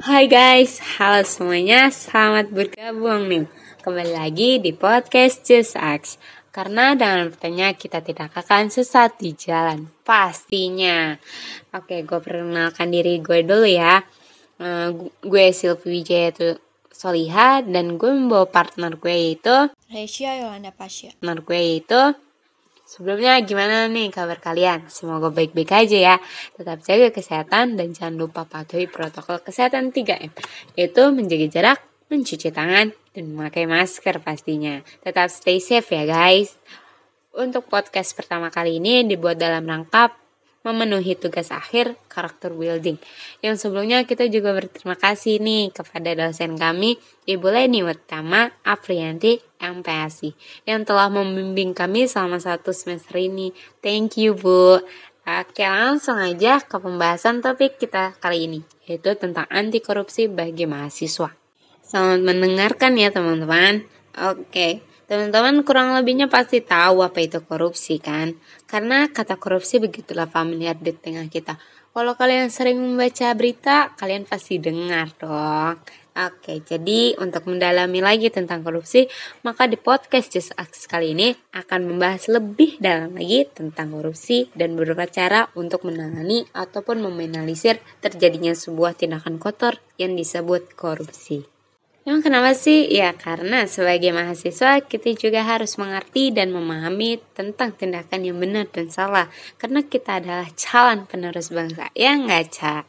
Hai guys, halo semuanya, selamat bergabung nih. Kembali lagi di podcast Just Ask Karena dengan bertanya kita tidak akan sesat di jalan Pastinya. Oke, gue perkenalkan diri gue dulu ya. Uh, Gue Sylvie Wijaya itu Soliha Dan gue membawa partner gue yaitu Resya Yolanda Pasya Partner gue yaitu Sebelumnya gimana nih kabar kalian? Semoga baik-baik aja ya. Tetap jaga kesehatan dan jangan lupa patuhi protokol kesehatan 3M, yaitu menjaga jarak, mencuci tangan, dan memakai masker pastinya. Tetap stay safe ya guys. Untuk podcast pertama kali ini dibuat dalam rangka memenuhi tugas akhir karakter building. Yang sebelumnya kita juga berterima kasih nih kepada dosen kami, Ibu Leni Utama Aprianti MPSI, yang telah membimbing kami selama satu semester ini. Thank you Bu. Oke langsung aja ke pembahasan topik kita kali ini, yaitu tentang anti korupsi bagi mahasiswa. Selamat mendengarkan ya teman-teman. Oke, Teman-teman kurang lebihnya pasti tahu apa itu korupsi kan? Karena kata korupsi begitulah familiar di tengah kita. Kalau kalian sering membaca berita, kalian pasti dengar dong. Oke, jadi untuk mendalami lagi tentang korupsi, maka di podcast Just Ask kali ini akan membahas lebih dalam lagi tentang korupsi dan beberapa cara untuk menangani ataupun meminimalisir terjadinya sebuah tindakan kotor yang disebut korupsi. Emang kenapa sih? Ya karena sebagai mahasiswa kita juga harus mengerti dan memahami tentang tindakan yang benar dan salah. Karena kita adalah calon penerus bangsa, ya nggak, Ca?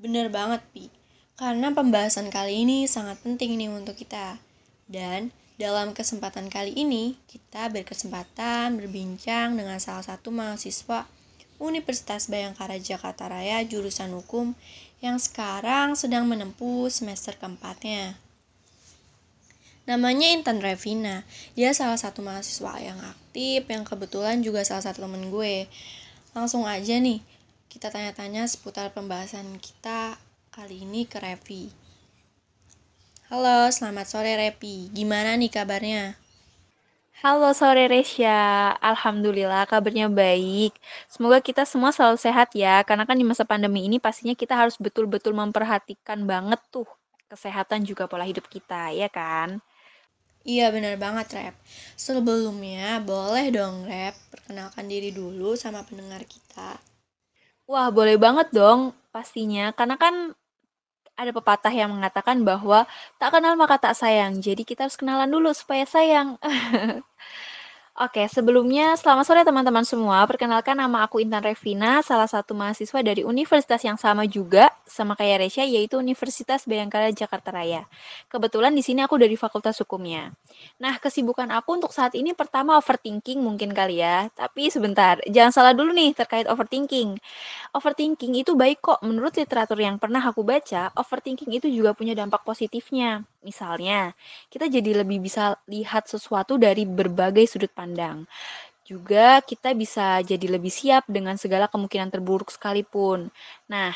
Bener banget, Pi. Karena pembahasan kali ini sangat penting nih untuk kita. Dan dalam kesempatan kali ini, kita berkesempatan berbincang dengan salah satu mahasiswa Universitas Bayangkara Jakarta Raya jurusan hukum yang sekarang sedang menempuh semester keempatnya. Namanya Intan Revina. Dia salah satu mahasiswa yang aktif, yang kebetulan juga salah satu temen gue. Langsung aja nih, kita tanya-tanya seputar pembahasan kita kali ini ke Revi. Halo, selamat sore Revi. Gimana nih kabarnya? Halo sore Resya, Alhamdulillah kabarnya baik. Semoga kita semua selalu sehat ya, karena kan di masa pandemi ini pastinya kita harus betul-betul memperhatikan banget tuh kesehatan juga pola hidup kita, ya kan? Iya benar banget Rep. Sebelumnya boleh dong Rep perkenalkan diri dulu sama pendengar kita. Wah boleh banget dong pastinya, karena kan ada pepatah yang mengatakan bahwa tak kenal maka tak sayang. Jadi kita harus kenalan dulu supaya sayang. Oke, sebelumnya selamat sore teman-teman semua. Perkenalkan nama aku Intan Revina, salah satu mahasiswa dari universitas yang sama juga sama kayak Resya yaitu Universitas Bayangkara Jakarta Raya. Kebetulan di sini aku dari Fakultas Hukumnya. Nah, kesibukan aku untuk saat ini pertama overthinking mungkin kali ya. Tapi sebentar, jangan salah dulu nih terkait overthinking. Overthinking itu baik kok. Menurut literatur yang pernah aku baca, overthinking itu juga punya dampak positifnya. Misalnya, kita jadi lebih bisa lihat sesuatu dari berbagai sudut pandang. Juga kita bisa jadi lebih siap dengan segala kemungkinan terburuk sekalipun. Nah,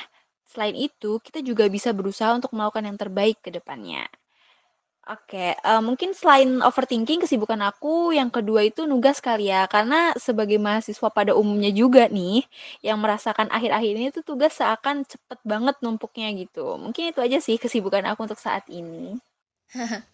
selain itu, kita juga bisa berusaha untuk melakukan yang terbaik ke depannya. Oke, uh, mungkin selain overthinking, kesibukan aku yang kedua itu nugas kali ya. Karena sebagai mahasiswa pada umumnya juga nih, yang merasakan akhir-akhir ini tuh tugas seakan cepet banget numpuknya gitu. Mungkin itu aja sih kesibukan aku untuk saat ini.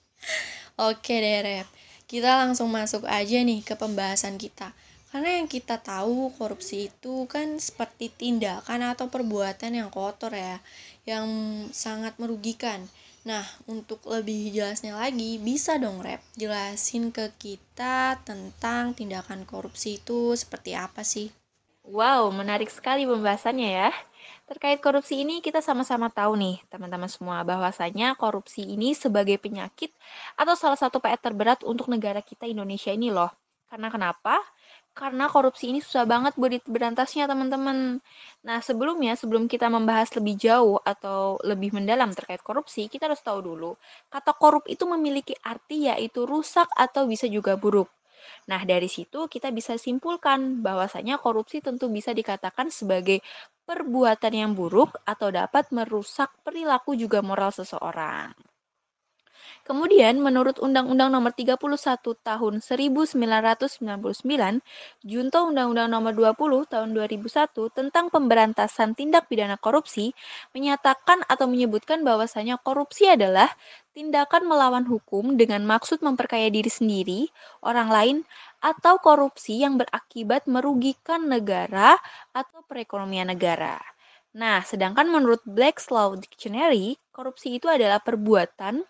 Oke deh, Rep kita langsung masuk aja nih ke pembahasan kita. Karena yang kita tahu korupsi itu kan seperti tindakan atau perbuatan yang kotor ya, yang sangat merugikan. Nah, untuk lebih jelasnya lagi, bisa dong Rep jelasin ke kita tentang tindakan korupsi itu seperti apa sih? Wow, menarik sekali pembahasannya ya. Terkait korupsi ini kita sama-sama tahu nih teman-teman semua bahwasanya korupsi ini sebagai penyakit atau salah satu PR terberat untuk negara kita Indonesia ini loh. Karena kenapa? Karena korupsi ini susah banget buat diberantasnya teman-teman. Nah sebelumnya, sebelum kita membahas lebih jauh atau lebih mendalam terkait korupsi, kita harus tahu dulu, kata korup itu memiliki arti yaitu rusak atau bisa juga buruk. Nah, dari situ kita bisa simpulkan bahwasanya korupsi tentu bisa dikatakan sebagai perbuatan yang buruk atau dapat merusak perilaku juga moral seseorang. Kemudian, menurut Undang-Undang Nomor 31 Tahun 1999, Junto Undang-Undang Nomor 20 Tahun 2001 tentang pemberantasan tindak pidana korupsi menyatakan atau menyebutkan bahwasanya korupsi adalah tindakan melawan hukum dengan maksud memperkaya diri sendiri, orang lain, atau korupsi yang berakibat merugikan negara atau perekonomian negara. Nah, sedangkan menurut Black's Law Dictionary, korupsi itu adalah perbuatan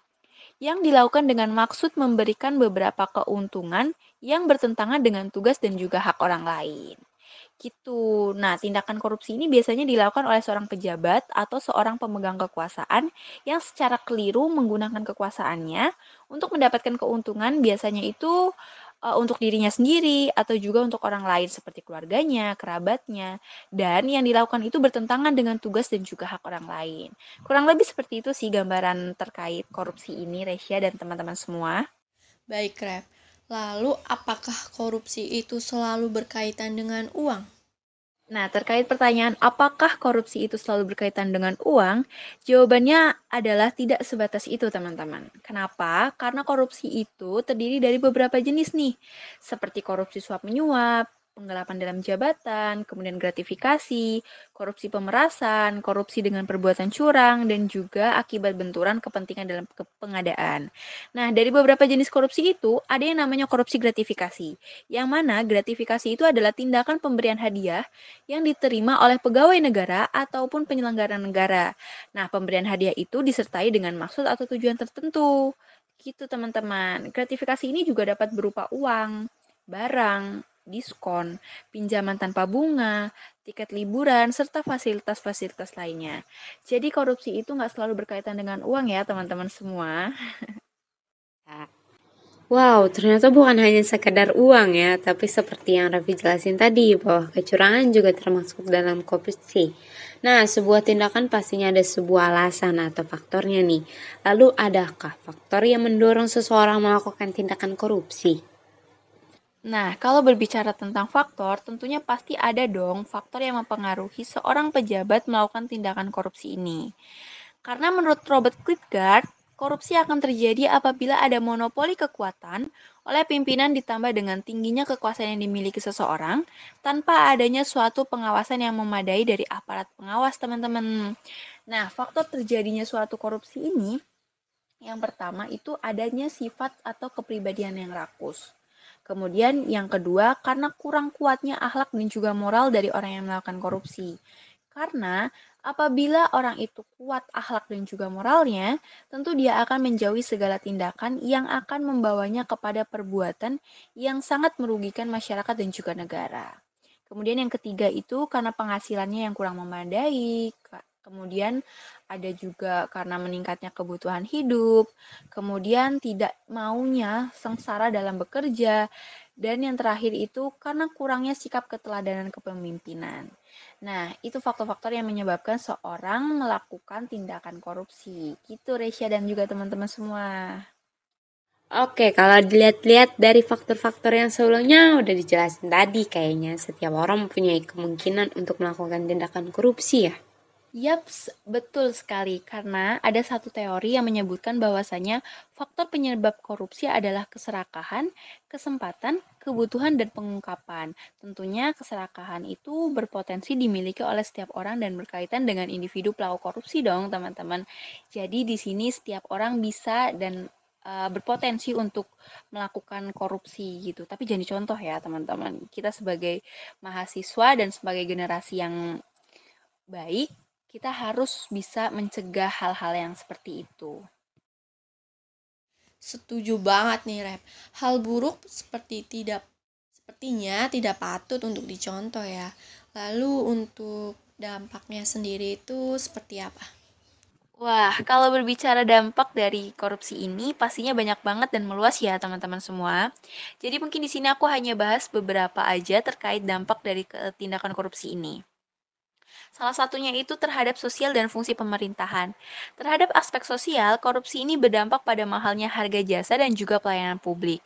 yang dilakukan dengan maksud memberikan beberapa keuntungan yang bertentangan dengan tugas dan juga hak orang lain. Gitu. Nah, tindakan korupsi ini biasanya dilakukan oleh seorang pejabat atau seorang pemegang kekuasaan yang secara keliru menggunakan kekuasaannya untuk mendapatkan keuntungan biasanya itu uh, untuk dirinya sendiri atau juga untuk orang lain seperti keluarganya, kerabatnya, dan yang dilakukan itu bertentangan dengan tugas dan juga hak orang lain. Kurang lebih seperti itu sih gambaran terkait korupsi ini, Resya dan teman-teman semua. Baik, Rep. Lalu, apakah korupsi itu selalu berkaitan dengan uang? Nah, terkait pertanyaan apakah korupsi itu selalu berkaitan dengan uang, jawabannya adalah tidak sebatas itu, teman-teman. Kenapa? Karena korupsi itu terdiri dari beberapa jenis nih, seperti korupsi suap menyuap, penggelapan dalam jabatan, kemudian gratifikasi, korupsi pemerasan, korupsi dengan perbuatan curang, dan juga akibat benturan kepentingan dalam pengadaan. Nah, dari beberapa jenis korupsi itu, ada yang namanya korupsi gratifikasi, yang mana gratifikasi itu adalah tindakan pemberian hadiah yang diterima oleh pegawai negara ataupun penyelenggara negara. Nah, pemberian hadiah itu disertai dengan maksud atau tujuan tertentu. Gitu, teman-teman. Gratifikasi ini juga dapat berupa uang, barang, diskon, pinjaman tanpa bunga, tiket liburan, serta fasilitas-fasilitas lainnya. Jadi korupsi itu nggak selalu berkaitan dengan uang ya teman-teman semua. Wow, ternyata bukan hanya sekedar uang ya, tapi seperti yang Raffi jelasin tadi, bahwa kecurangan juga termasuk dalam korupsi. Nah, sebuah tindakan pastinya ada sebuah alasan atau faktornya nih. Lalu adakah faktor yang mendorong seseorang melakukan tindakan korupsi? Nah, kalau berbicara tentang faktor, tentunya pasti ada dong faktor yang mempengaruhi seorang pejabat melakukan tindakan korupsi ini. Karena menurut Robert Klitgard, korupsi akan terjadi apabila ada monopoli kekuatan oleh pimpinan ditambah dengan tingginya kekuasaan yang dimiliki seseorang tanpa adanya suatu pengawasan yang memadai dari aparat pengawas, teman-teman. Nah, faktor terjadinya suatu korupsi ini yang pertama itu adanya sifat atau kepribadian yang rakus. Kemudian yang kedua, karena kurang kuatnya akhlak dan juga moral dari orang yang melakukan korupsi. Karena apabila orang itu kuat akhlak dan juga moralnya, tentu dia akan menjauhi segala tindakan yang akan membawanya kepada perbuatan yang sangat merugikan masyarakat dan juga negara. Kemudian yang ketiga itu karena penghasilannya yang kurang memadai, kemudian ada juga karena meningkatnya kebutuhan hidup, kemudian tidak maunya sengsara dalam bekerja, dan yang terakhir itu karena kurangnya sikap keteladanan kepemimpinan. Nah, itu faktor-faktor yang menyebabkan seorang melakukan tindakan korupsi. Gitu, Resya dan juga teman-teman semua. Oke, kalau dilihat-lihat dari faktor-faktor yang sebelumnya udah dijelasin tadi kayaknya setiap orang mempunyai kemungkinan untuk melakukan tindakan korupsi ya. Yaps, betul sekali. Karena ada satu teori yang menyebutkan bahwasanya faktor penyebab korupsi adalah keserakahan, kesempatan, kebutuhan, dan pengungkapan. Tentunya keserakahan itu berpotensi dimiliki oleh setiap orang dan berkaitan dengan individu pelaku korupsi dong, teman-teman. Jadi di sini setiap orang bisa dan uh, berpotensi untuk melakukan korupsi gitu. Tapi jadi contoh ya, teman-teman. Kita sebagai mahasiswa dan sebagai generasi yang baik kita harus bisa mencegah hal-hal yang seperti itu. Setuju banget nih, Rep. Hal buruk seperti tidak sepertinya tidak patut untuk dicontoh ya. Lalu untuk dampaknya sendiri itu seperti apa? Wah, kalau berbicara dampak dari korupsi ini pastinya banyak banget dan meluas ya teman-teman semua. Jadi mungkin di sini aku hanya bahas beberapa aja terkait dampak dari tindakan korupsi ini. Salah satunya itu terhadap sosial dan fungsi pemerintahan. Terhadap aspek sosial, korupsi ini berdampak pada mahalnya harga jasa dan juga pelayanan publik.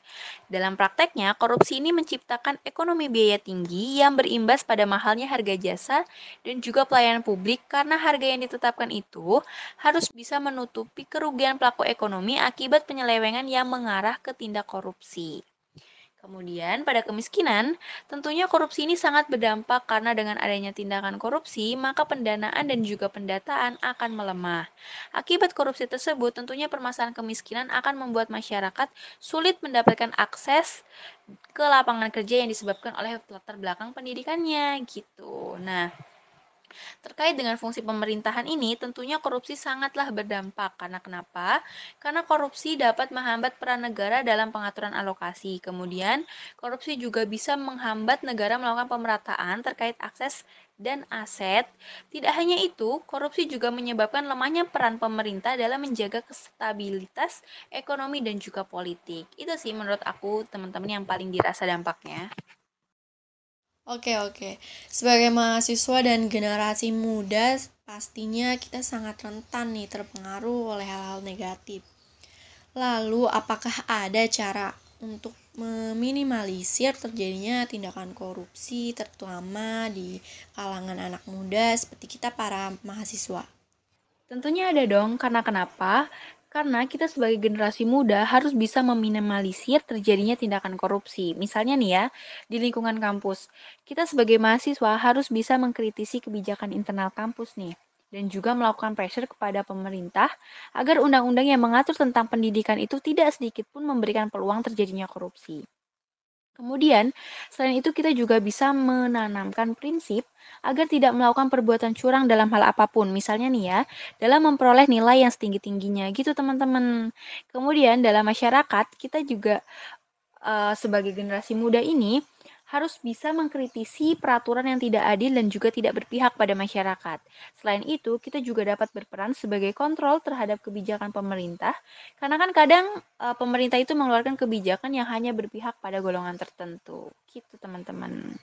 Dalam prakteknya, korupsi ini menciptakan ekonomi biaya tinggi yang berimbas pada mahalnya harga jasa dan juga pelayanan publik karena harga yang ditetapkan itu harus bisa menutupi kerugian pelaku ekonomi akibat penyelewengan yang mengarah ke tindak korupsi. Kemudian pada kemiskinan, tentunya korupsi ini sangat berdampak karena dengan adanya tindakan korupsi, maka pendanaan dan juga pendataan akan melemah. Akibat korupsi tersebut, tentunya permasalahan kemiskinan akan membuat masyarakat sulit mendapatkan akses ke lapangan kerja yang disebabkan oleh latar belakang pendidikannya gitu. Nah, Terkait dengan fungsi pemerintahan ini, tentunya korupsi sangatlah berdampak. Karena kenapa? Karena korupsi dapat menghambat peran negara dalam pengaturan alokasi. Kemudian, korupsi juga bisa menghambat negara melakukan pemerataan terkait akses dan aset. Tidak hanya itu, korupsi juga menyebabkan lemahnya peran pemerintah dalam menjaga stabilitas ekonomi dan juga politik. Itu sih menurut aku teman-teman yang paling dirasa dampaknya. Oke, oke. Sebagai mahasiswa dan generasi muda, pastinya kita sangat rentan nih terpengaruh oleh hal-hal negatif. Lalu, apakah ada cara untuk meminimalisir terjadinya tindakan korupsi terutama di kalangan anak muda seperti kita para mahasiswa? Tentunya ada dong, karena kenapa? Karena kita sebagai generasi muda harus bisa meminimalisir terjadinya tindakan korupsi. Misalnya nih ya, di lingkungan kampus, kita sebagai mahasiswa harus bisa mengkritisi kebijakan internal kampus nih dan juga melakukan pressure kepada pemerintah agar undang-undang yang mengatur tentang pendidikan itu tidak sedikit pun memberikan peluang terjadinya korupsi. Kemudian, selain itu kita juga bisa menanamkan prinsip agar tidak melakukan perbuatan curang dalam hal apa pun. Misalnya nih ya, dalam memperoleh nilai yang setinggi-tingginya gitu teman-teman. Kemudian dalam masyarakat kita juga uh, sebagai generasi muda ini harus bisa mengkritisi peraturan yang tidak adil dan juga tidak berpihak pada masyarakat. Selain itu, kita juga dapat berperan sebagai kontrol terhadap kebijakan pemerintah, karena kan kadang e, pemerintah itu mengeluarkan kebijakan yang hanya berpihak pada golongan tertentu. Gitu, teman-teman.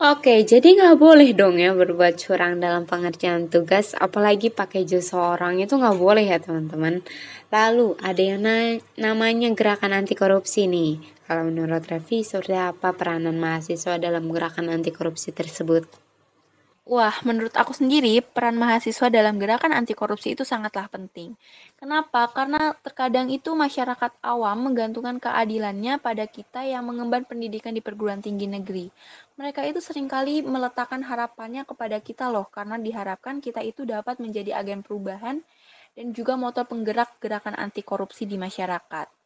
Oke, jadi nggak boleh dong ya berbuat curang dalam pengerjaan tugas, apalagi pakai jasa orang itu nggak boleh ya teman-teman. Lalu ada yang na namanya gerakan anti korupsi nih. Kalau menurut Revi, seperti apa peranan mahasiswa dalam gerakan anti korupsi tersebut? Wah, menurut aku sendiri, peran mahasiswa dalam gerakan anti korupsi itu sangatlah penting. Kenapa? Karena terkadang itu masyarakat awam menggantungkan keadilannya pada kita yang mengemban pendidikan di perguruan tinggi negeri. Mereka itu sering kali meletakkan harapannya kepada kita loh, karena diharapkan kita itu dapat menjadi agen perubahan dan juga motor penggerak gerakan anti korupsi di masyarakat.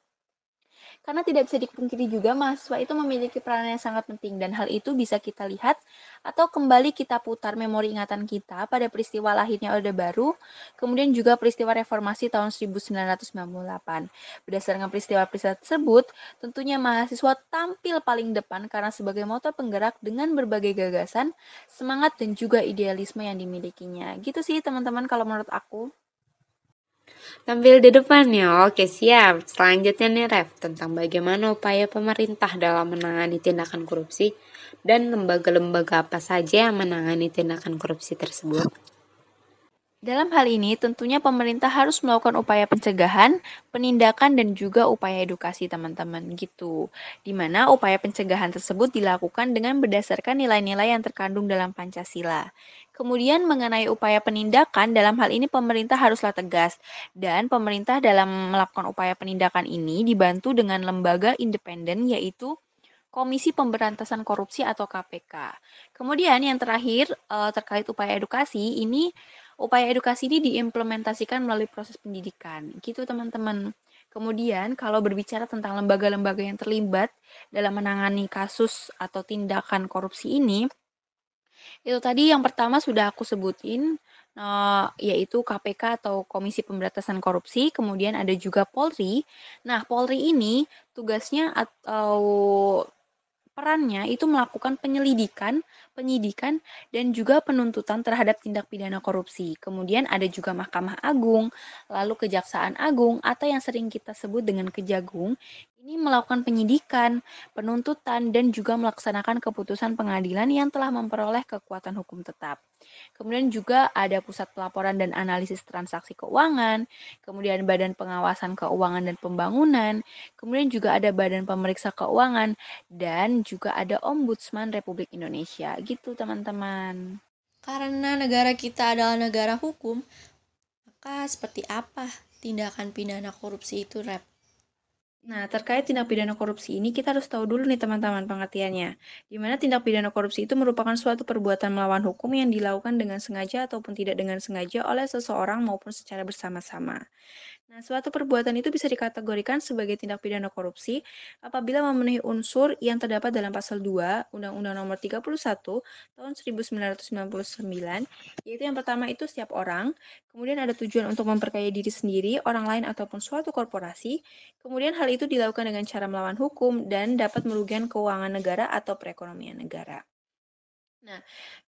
Karena tidak bisa dipungkiri juga mahasiswa itu memiliki peranan yang sangat penting dan hal itu bisa kita lihat atau kembali kita putar memori ingatan kita pada peristiwa lahirnya Orde Baru, kemudian juga peristiwa reformasi tahun 1998. Berdasarkan peristiwa-peristiwa tersebut, tentunya mahasiswa tampil paling depan karena sebagai motor penggerak dengan berbagai gagasan, semangat dan juga idealisme yang dimilikinya. Gitu sih teman-teman kalau menurut aku. Tampil di depan ya, oke siap. Selanjutnya nih Ref, tentang bagaimana upaya pemerintah dalam menangani tindakan korupsi dan lembaga-lembaga apa saja yang menangani tindakan korupsi tersebut. Dalam hal ini, tentunya pemerintah harus melakukan upaya pencegahan, penindakan, dan juga upaya edukasi teman-teman gitu. Di mana upaya pencegahan tersebut dilakukan dengan berdasarkan nilai-nilai yang terkandung dalam Pancasila. Kemudian mengenai upaya penindakan, dalam hal ini pemerintah haruslah tegas. Dan pemerintah dalam melakukan upaya penindakan ini dibantu dengan lembaga independen yaitu Komisi Pemberantasan Korupsi atau KPK. Kemudian yang terakhir eh, terkait upaya edukasi ini upaya edukasi ini diimplementasikan melalui proses pendidikan. Gitu teman-teman. Kemudian kalau berbicara tentang lembaga-lembaga yang terlibat dalam menangani kasus atau tindakan korupsi ini, itu tadi yang pertama sudah aku sebutin, uh, yaitu KPK atau Komisi Pemberantasan Korupsi, kemudian ada juga Polri. Nah, Polri ini tugasnya atau perannya itu melakukan penyelidikan, penyidikan, dan juga penuntutan terhadap tindak pidana korupsi. Kemudian ada juga Mahkamah Agung, lalu Kejaksaan Agung, atau yang sering kita sebut dengan Kejagung. Ini melakukan penyidikan, penuntutan, dan juga melaksanakan keputusan pengadilan yang telah memperoleh kekuatan hukum tetap. Kemudian juga ada pusat pelaporan dan analisis transaksi keuangan, kemudian badan pengawasan keuangan dan pembangunan, kemudian juga ada badan pemeriksa keuangan, dan juga ada Ombudsman Republik Indonesia. Gitu teman-teman. Karena negara kita adalah negara hukum, maka seperti apa tindakan pidana korupsi itu, Rep? Nah, terkait tindak pidana korupsi ini, kita harus tahu dulu nih teman-teman pengertiannya. Di mana tindak pidana korupsi itu merupakan suatu perbuatan melawan hukum yang dilakukan dengan sengaja ataupun tidak dengan sengaja oleh seseorang maupun secara bersama-sama. Nah, suatu perbuatan itu bisa dikategorikan sebagai tindak pidana korupsi apabila memenuhi unsur yang terdapat dalam pasal 2 Undang-Undang Nomor 31 tahun 1999, yaitu yang pertama itu setiap orang, kemudian ada tujuan untuk memperkaya diri sendiri, orang lain ataupun suatu korporasi, kemudian hal itu dilakukan dengan cara melawan hukum dan dapat merugikan keuangan negara atau perekonomian negara. Nah,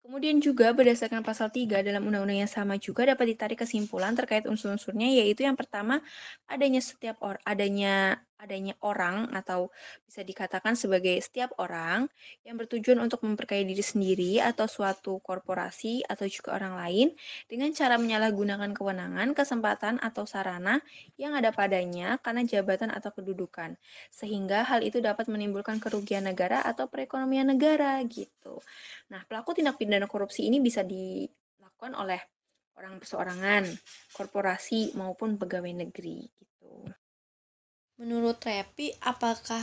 Kemudian juga berdasarkan pasal 3 dalam undang-undang yang sama juga dapat ditarik kesimpulan terkait unsur-unsurnya yaitu yang pertama adanya setiap or adanya adanya orang atau bisa dikatakan sebagai setiap orang yang bertujuan untuk memperkaya diri sendiri atau suatu korporasi atau juga orang lain dengan cara menyalahgunakan kewenangan, kesempatan atau sarana yang ada padanya karena jabatan atau kedudukan sehingga hal itu dapat menimbulkan kerugian negara atau perekonomian negara gitu. Nah, pelaku tindak pidana korupsi ini bisa dilakukan oleh orang perseorangan, korporasi maupun pegawai negeri gitu. Menurut Repi, apakah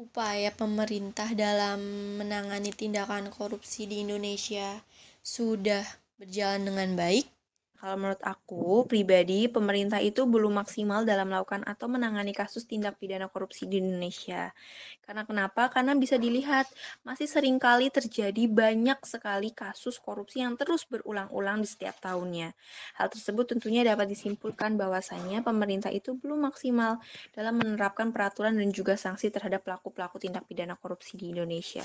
upaya pemerintah dalam menangani tindakan korupsi di Indonesia sudah berjalan dengan baik? Kalau menurut aku pribadi, pemerintah itu belum maksimal dalam melakukan atau menangani kasus tindak pidana korupsi di Indonesia. Karena kenapa? Karena bisa dilihat masih sering kali terjadi banyak sekali kasus korupsi yang terus berulang-ulang di setiap tahunnya. Hal tersebut tentunya dapat disimpulkan bahwasanya pemerintah itu belum maksimal dalam menerapkan peraturan dan juga sanksi terhadap pelaku-pelaku tindak pidana korupsi di Indonesia.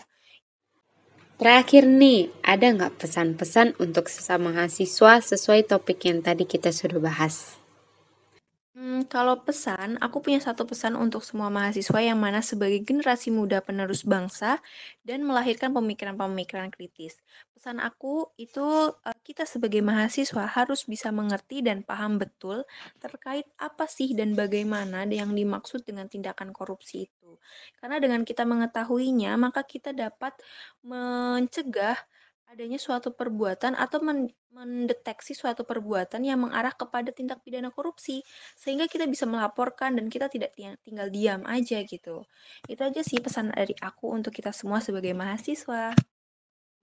Terakhir nih, ada nggak pesan-pesan untuk sesama mahasiswa sesuai topik yang tadi kita sudah bahas? Hmm, kalau pesan, aku punya satu pesan untuk semua mahasiswa yang mana sebagai generasi muda penerus bangsa dan melahirkan pemikiran-pemikiran kritis. Pesan aku itu uh, kita sebagai mahasiswa harus bisa mengerti dan paham betul terkait apa sih dan bagaimana yang dimaksud dengan tindakan korupsi itu. Karena dengan kita mengetahuinya, maka kita dapat mencegah adanya suatu perbuatan atau mendeteksi suatu perbuatan yang mengarah kepada tindak pidana korupsi sehingga kita bisa melaporkan dan kita tidak tinggal diam aja gitu. Itu aja sih pesan dari aku untuk kita semua sebagai mahasiswa.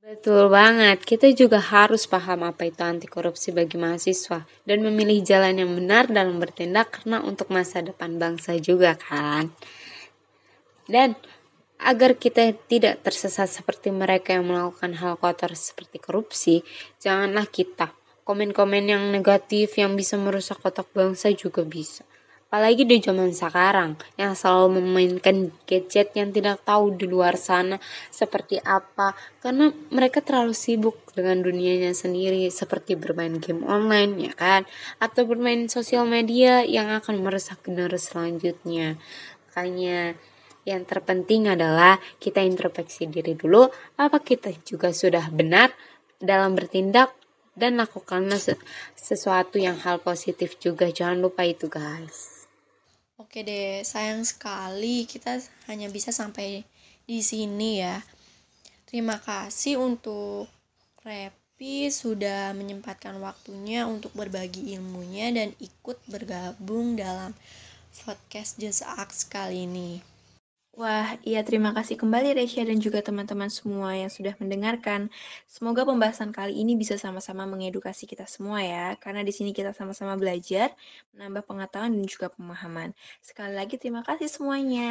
Betul banget, kita juga harus paham apa itu anti korupsi bagi mahasiswa dan memilih jalan yang benar dalam bertindak karena untuk masa depan bangsa juga kan. Dan agar kita tidak tersesat seperti mereka yang melakukan hal kotor seperti korupsi, janganlah kita komen-komen yang negatif yang bisa merusak kotak bangsa juga bisa. Apalagi di zaman sekarang yang selalu memainkan gadget yang tidak tahu di luar sana seperti apa karena mereka terlalu sibuk dengan dunianya sendiri seperti bermain game online ya kan atau bermain sosial media yang akan merusak generasi selanjutnya. Makanya yang terpenting adalah kita introspeksi diri dulu, apa kita juga sudah benar dalam bertindak dan lakukanlah sesuatu yang hal positif juga. Jangan lupa itu, guys. Oke deh, sayang sekali kita hanya bisa sampai di sini ya. Terima kasih untuk Repi sudah menyempatkan waktunya untuk berbagi ilmunya dan ikut bergabung dalam podcast Just Ask kali ini. Wah, iya terima kasih kembali Resya dan juga teman-teman semua yang sudah mendengarkan. Semoga pembahasan kali ini bisa sama-sama mengedukasi kita semua ya, karena di sini kita sama-sama belajar, menambah pengetahuan dan juga pemahaman. Sekali lagi terima kasih semuanya.